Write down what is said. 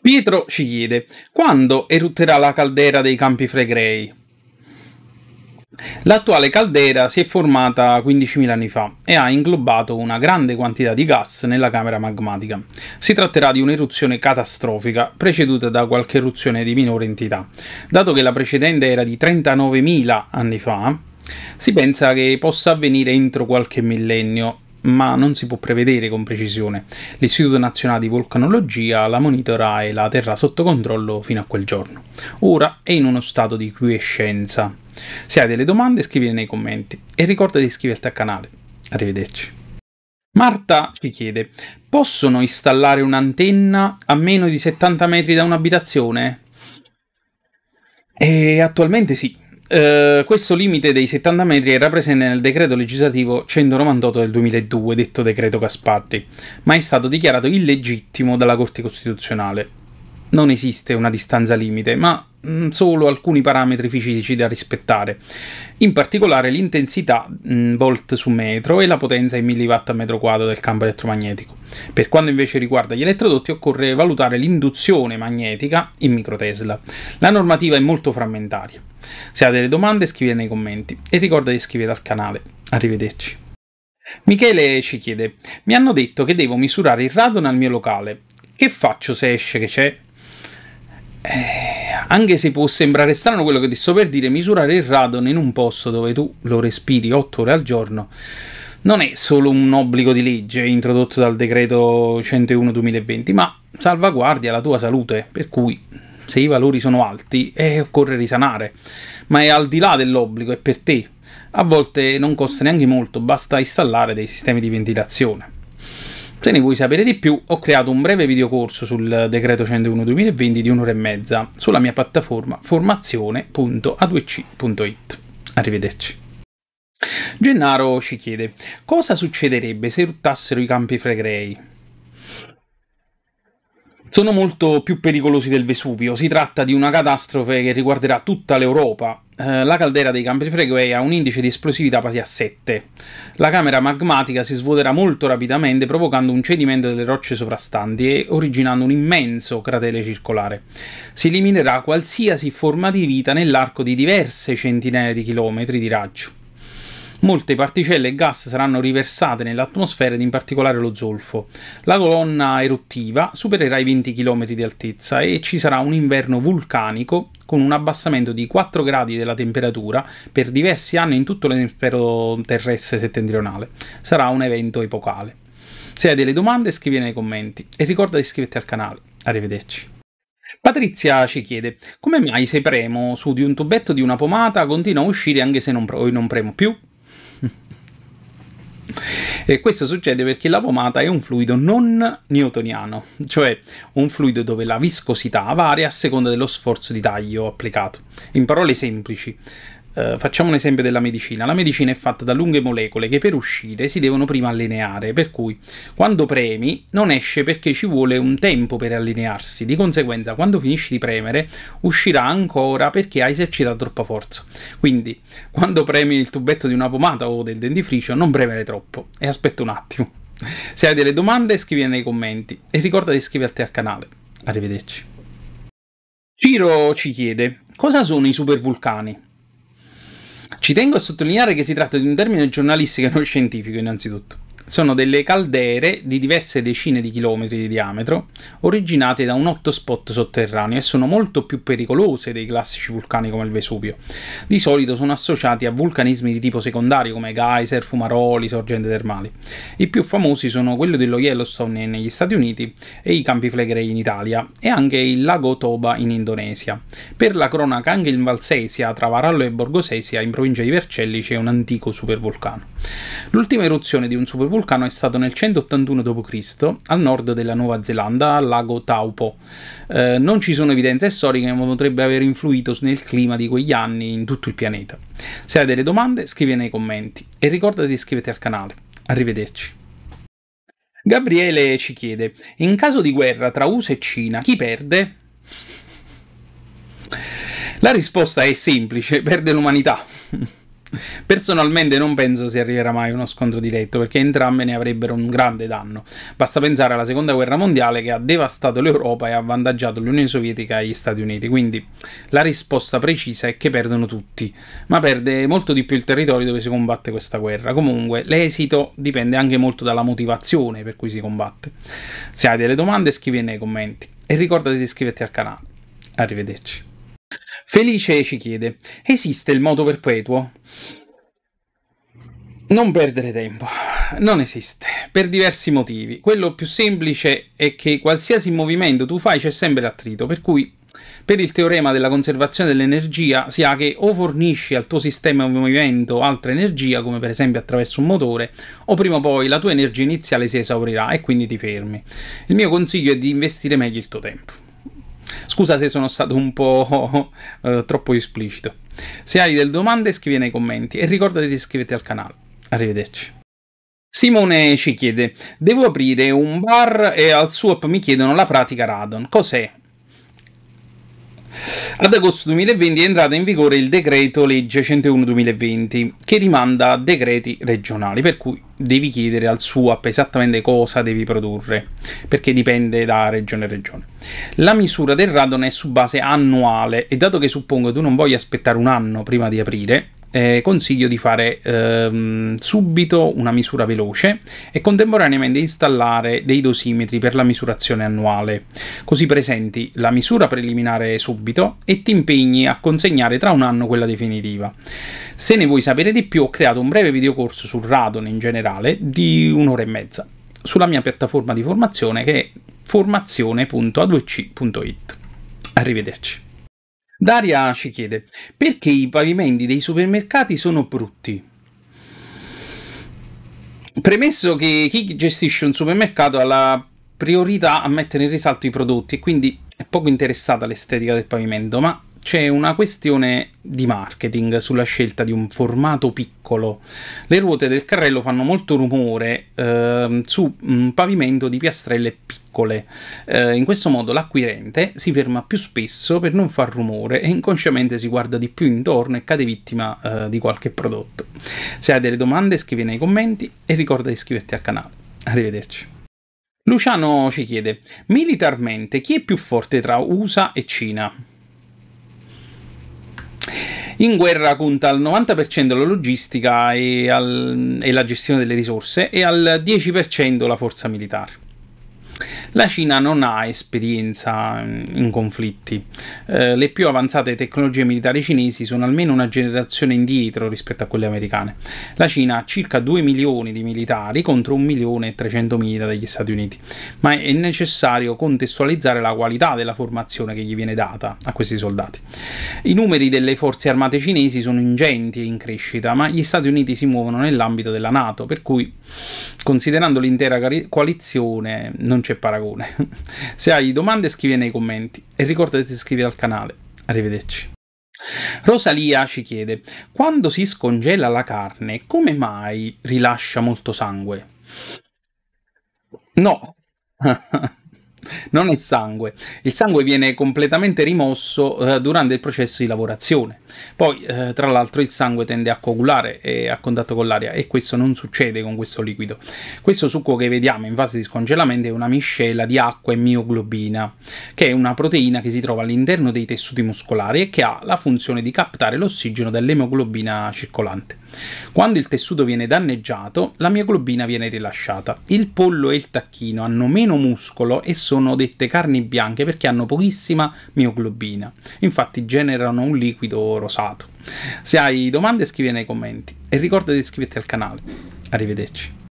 Pietro ci chiede quando erutterà la caldera dei Campi Flegrei? L'attuale caldera si è formata 15.000 anni fa e ha inglobato una grande quantità di gas nella camera magmatica. Si tratterà di un'eruzione catastrofica, preceduta da qualche eruzione di minore entità. Dato che la precedente era di 39.000 anni fa, si pensa che possa avvenire entro qualche millennio, ma non si può prevedere con precisione. L'Istituto Nazionale di Vulcanologia la monitora e la terrà sotto controllo fino a quel giorno. Ora è in uno stato di quiescenza. Se hai delle domande scrivile nei commenti e ricorda di iscriverti al canale. Arrivederci. Marta ci chiede: Possono installare un'antenna a meno di 70 metri da un'abitazione? E attualmente sì, Uh, questo limite dei 70 metri era presente nel decreto legislativo 198 del 2002, detto decreto Gasparri, ma è stato dichiarato illegittimo dalla Corte Costituzionale. Non esiste una distanza limite, ma Mm, solo alcuni parametri fisici da rispettare, in particolare l'intensità mh, volt su metro e la potenza in milliwatt a metro quadro del campo elettromagnetico. Per quanto invece riguarda gli elettrodotti occorre valutare l'induzione magnetica in microtesla. La normativa è molto frammentaria. Se ha delle domande scrivete nei commenti e ricorda di iscriverti al canale. Arrivederci. Michele ci chiede: Mi hanno detto che devo misurare il radon al mio locale. Che faccio se esce che c'è? Eh, anche se può sembrare strano quello che ti sto per dire, misurare il radon in un posto dove tu lo respiri 8 ore al giorno non è solo un obbligo di legge introdotto dal decreto 101-2020, ma salvaguardia la tua salute, per cui se i valori sono alti eh, occorre risanare, ma è al di là dell'obbligo, è per te. A volte non costa neanche molto, basta installare dei sistemi di ventilazione. Se ne vuoi sapere di più, ho creato un breve videocorso sul decreto 101-2020 di un'ora e mezza sulla mia piattaforma formazione.a2c.it. Arrivederci. Gennaro ci chiede: Cosa succederebbe se ruttassero i campi flegrei? sono molto più pericolosi del Vesuvio. Si tratta di una catastrofe che riguarderà tutta l'Europa. Eh, la caldera dei Campi Flegrei ha un indice di esplosività quasi a 7. La camera magmatica si svuoterà molto rapidamente, provocando un cedimento delle rocce sovrastanti e originando un immenso cratere circolare. Si eliminerà qualsiasi forma di vita nell'arco di diverse centinaia di chilometri di raggio. Molte particelle e gas saranno riversate nell'atmosfera ed in particolare lo zolfo. La colonna eruttiva supererà i 20 km di altezza e ci sarà un inverno vulcanico con un abbassamento di 4 gradi della temperatura per diversi anni in tutto l'emisfero terrestre settentrionale. Sarà un evento epocale. Se hai delle domande scrivi nei commenti e ricorda di iscriverti al canale. Arrivederci. Patrizia ci chiede: Come mai se premo su di un tubetto di una pomata continua a uscire anche se non, non premo più? E questo succede perché la pomata è un fluido non newtoniano, cioè un fluido dove la viscosità varia a seconda dello sforzo di taglio applicato. In parole semplici, Uh, facciamo un esempio della medicina. La medicina è fatta da lunghe molecole che per uscire si devono prima allineare, per cui quando premi non esce perché ci vuole un tempo per allinearsi. Di conseguenza, quando finisci di premere, uscirà ancora perché hai esercitato troppa forza. Quindi, quando premi il tubetto di una pomata o del dentifricio, non premere troppo e aspetta un attimo. Se hai delle domande, scrivile nei commenti e ricorda di iscriverti al canale. Arrivederci. Ciro ci chiede: cosa sono i supervulcani? Ci tengo a sottolineare che si tratta di un termine giornalistico e non scientifico, innanzitutto sono delle caldere di diverse decine di chilometri di diametro, originate da un hotspot sotterraneo e sono molto più pericolose dei classici vulcani come il Vesuvio. Di solito sono associati a vulcanismi di tipo secondario come geyser, fumaroli, sorgenti termali. I più famosi sono quello dello Yellowstone negli Stati Uniti e i Campi Flegrei in Italia e anche il lago Toba in Indonesia. Per la cronaca anche in Valsesia, tra Varallo e Borgosesia, in provincia di Vercelli, c'è un antico supervulcano. L'ultima eruzione di un supervulcano vulcano è stato nel 181 d.C. al nord della Nuova Zelanda, al lago Taupo. Eh, non ci sono evidenze storiche, ma potrebbe aver influito nel clima di quegli anni in tutto il pianeta. Se hai delle domande, scrivi nei commenti e ricorda di iscriverti al canale. Arrivederci. Gabriele ci chiede: In caso di guerra tra USA e Cina, chi perde? La risposta è semplice: perde l'umanità. Personalmente non penso si arriverà mai a uno scontro diretto perché entrambe ne avrebbero un grande danno. Basta pensare alla seconda guerra mondiale che ha devastato l'Europa e ha avvantaggiato l'Unione Sovietica e gli Stati Uniti. Quindi la risposta precisa è che perdono tutti, ma perde molto di più il territorio dove si combatte questa guerra. Comunque l'esito dipende anche molto dalla motivazione per cui si combatte. Se hai delle domande scrivi nei commenti e ricordati di iscriverti al canale. Arrivederci. Felice ci chiede: esiste il moto perpetuo? Non perdere tempo, non esiste, per diversi motivi. Quello più semplice è che qualsiasi movimento tu fai c'è sempre l'attrito, per cui per il teorema della conservazione dell'energia si ha che o fornisci al tuo sistema di movimento altra energia, come per esempio attraverso un motore, o prima o poi la tua energia iniziale si esaurirà e quindi ti fermi. Il mio consiglio è di investire meglio il tuo tempo. Scusa se sono stato un po' uh, troppo esplicito. Se hai delle domande scrivi nei commenti e ricordati di iscriverti al canale. Arrivederci. Simone ci chiede: Devo aprire un bar e al swap mi chiedono la pratica Radon. Cos'è? Ad agosto 2020 è entrato in vigore il decreto legge 101-2020 che rimanda a decreti regionali, per cui devi chiedere al SUAP esattamente cosa devi produrre, perché dipende da regione a regione. La misura del radon è su base annuale e dato che suppongo tu non voglia aspettare un anno prima di aprire, eh, consiglio di fare ehm, subito una misura veloce e contemporaneamente installare dei dosimetri per la misurazione annuale. Così presenti la misura preliminare subito e ti impegni a consegnare tra un anno quella definitiva. Se ne vuoi sapere di più, ho creato un breve videocorso sul radon in generale di un'ora e mezza sulla mia piattaforma di formazione che è formazione.a2c.it. Arrivederci. Daria ci chiede perché i pavimenti dei supermercati sono brutti. Premesso che chi gestisce un supermercato ha la priorità a mettere in risalto i prodotti e quindi è poco interessata all'estetica del pavimento, ma c'è una questione di marketing sulla scelta di un formato piccolo. Le ruote del carrello fanno molto rumore eh, su un pavimento di piastrelle piccole. Eh, in questo modo l'acquirente si ferma più spesso per non far rumore e inconsciamente si guarda di più intorno e cade vittima eh, di qualche prodotto. Se hai delle domande scrivi nei commenti e ricorda di iscriverti al canale. Arrivederci. Luciano ci chiede, militarmente chi è più forte tra USA e Cina? In guerra conta al 90% la logistica e, al, e la gestione delle risorse e al 10% la forza militare. La Cina non ha esperienza in conflitti. Eh, le più avanzate tecnologie militari cinesi sono almeno una generazione indietro rispetto a quelle americane. La Cina ha circa 2 milioni di militari contro 1 milione e 300 mila degli Stati Uniti, ma è necessario contestualizzare la qualità della formazione che gli viene data a questi soldati. I numeri delle forze armate cinesi sono ingenti e in crescita, ma gli Stati Uniti si muovono nell'ambito della Nato, per cui considerando l'intera coalizione non c'è paragone. Se hai domande scrivi nei commenti e ricordati di iscriverti al canale. Arrivederci. Rosalia ci chiede, quando si scongela la carne, come mai rilascia molto sangue? No. non è sangue. Il sangue viene completamente rimosso eh, durante il processo di lavorazione. Poi, eh, tra l'altro, il sangue tende a coagulare e a contatto con l'aria e questo non succede con questo liquido. Questo succo che vediamo in fase di scongelamento è una miscela di acqua e mioglobina, che è una proteina che si trova all'interno dei tessuti muscolari e che ha la funzione di captare l'ossigeno dall'emoglobina circolante. Quando il tessuto viene danneggiato, la mioglobina viene rilasciata. Il pollo e il tacchino hanno meno muscolo e sono dette carni bianche perché hanno pochissima mioglobina. Infatti generano un liquido rosato. Se hai domande scrivi nei commenti e ricorda di iscriverti al canale. Arrivederci.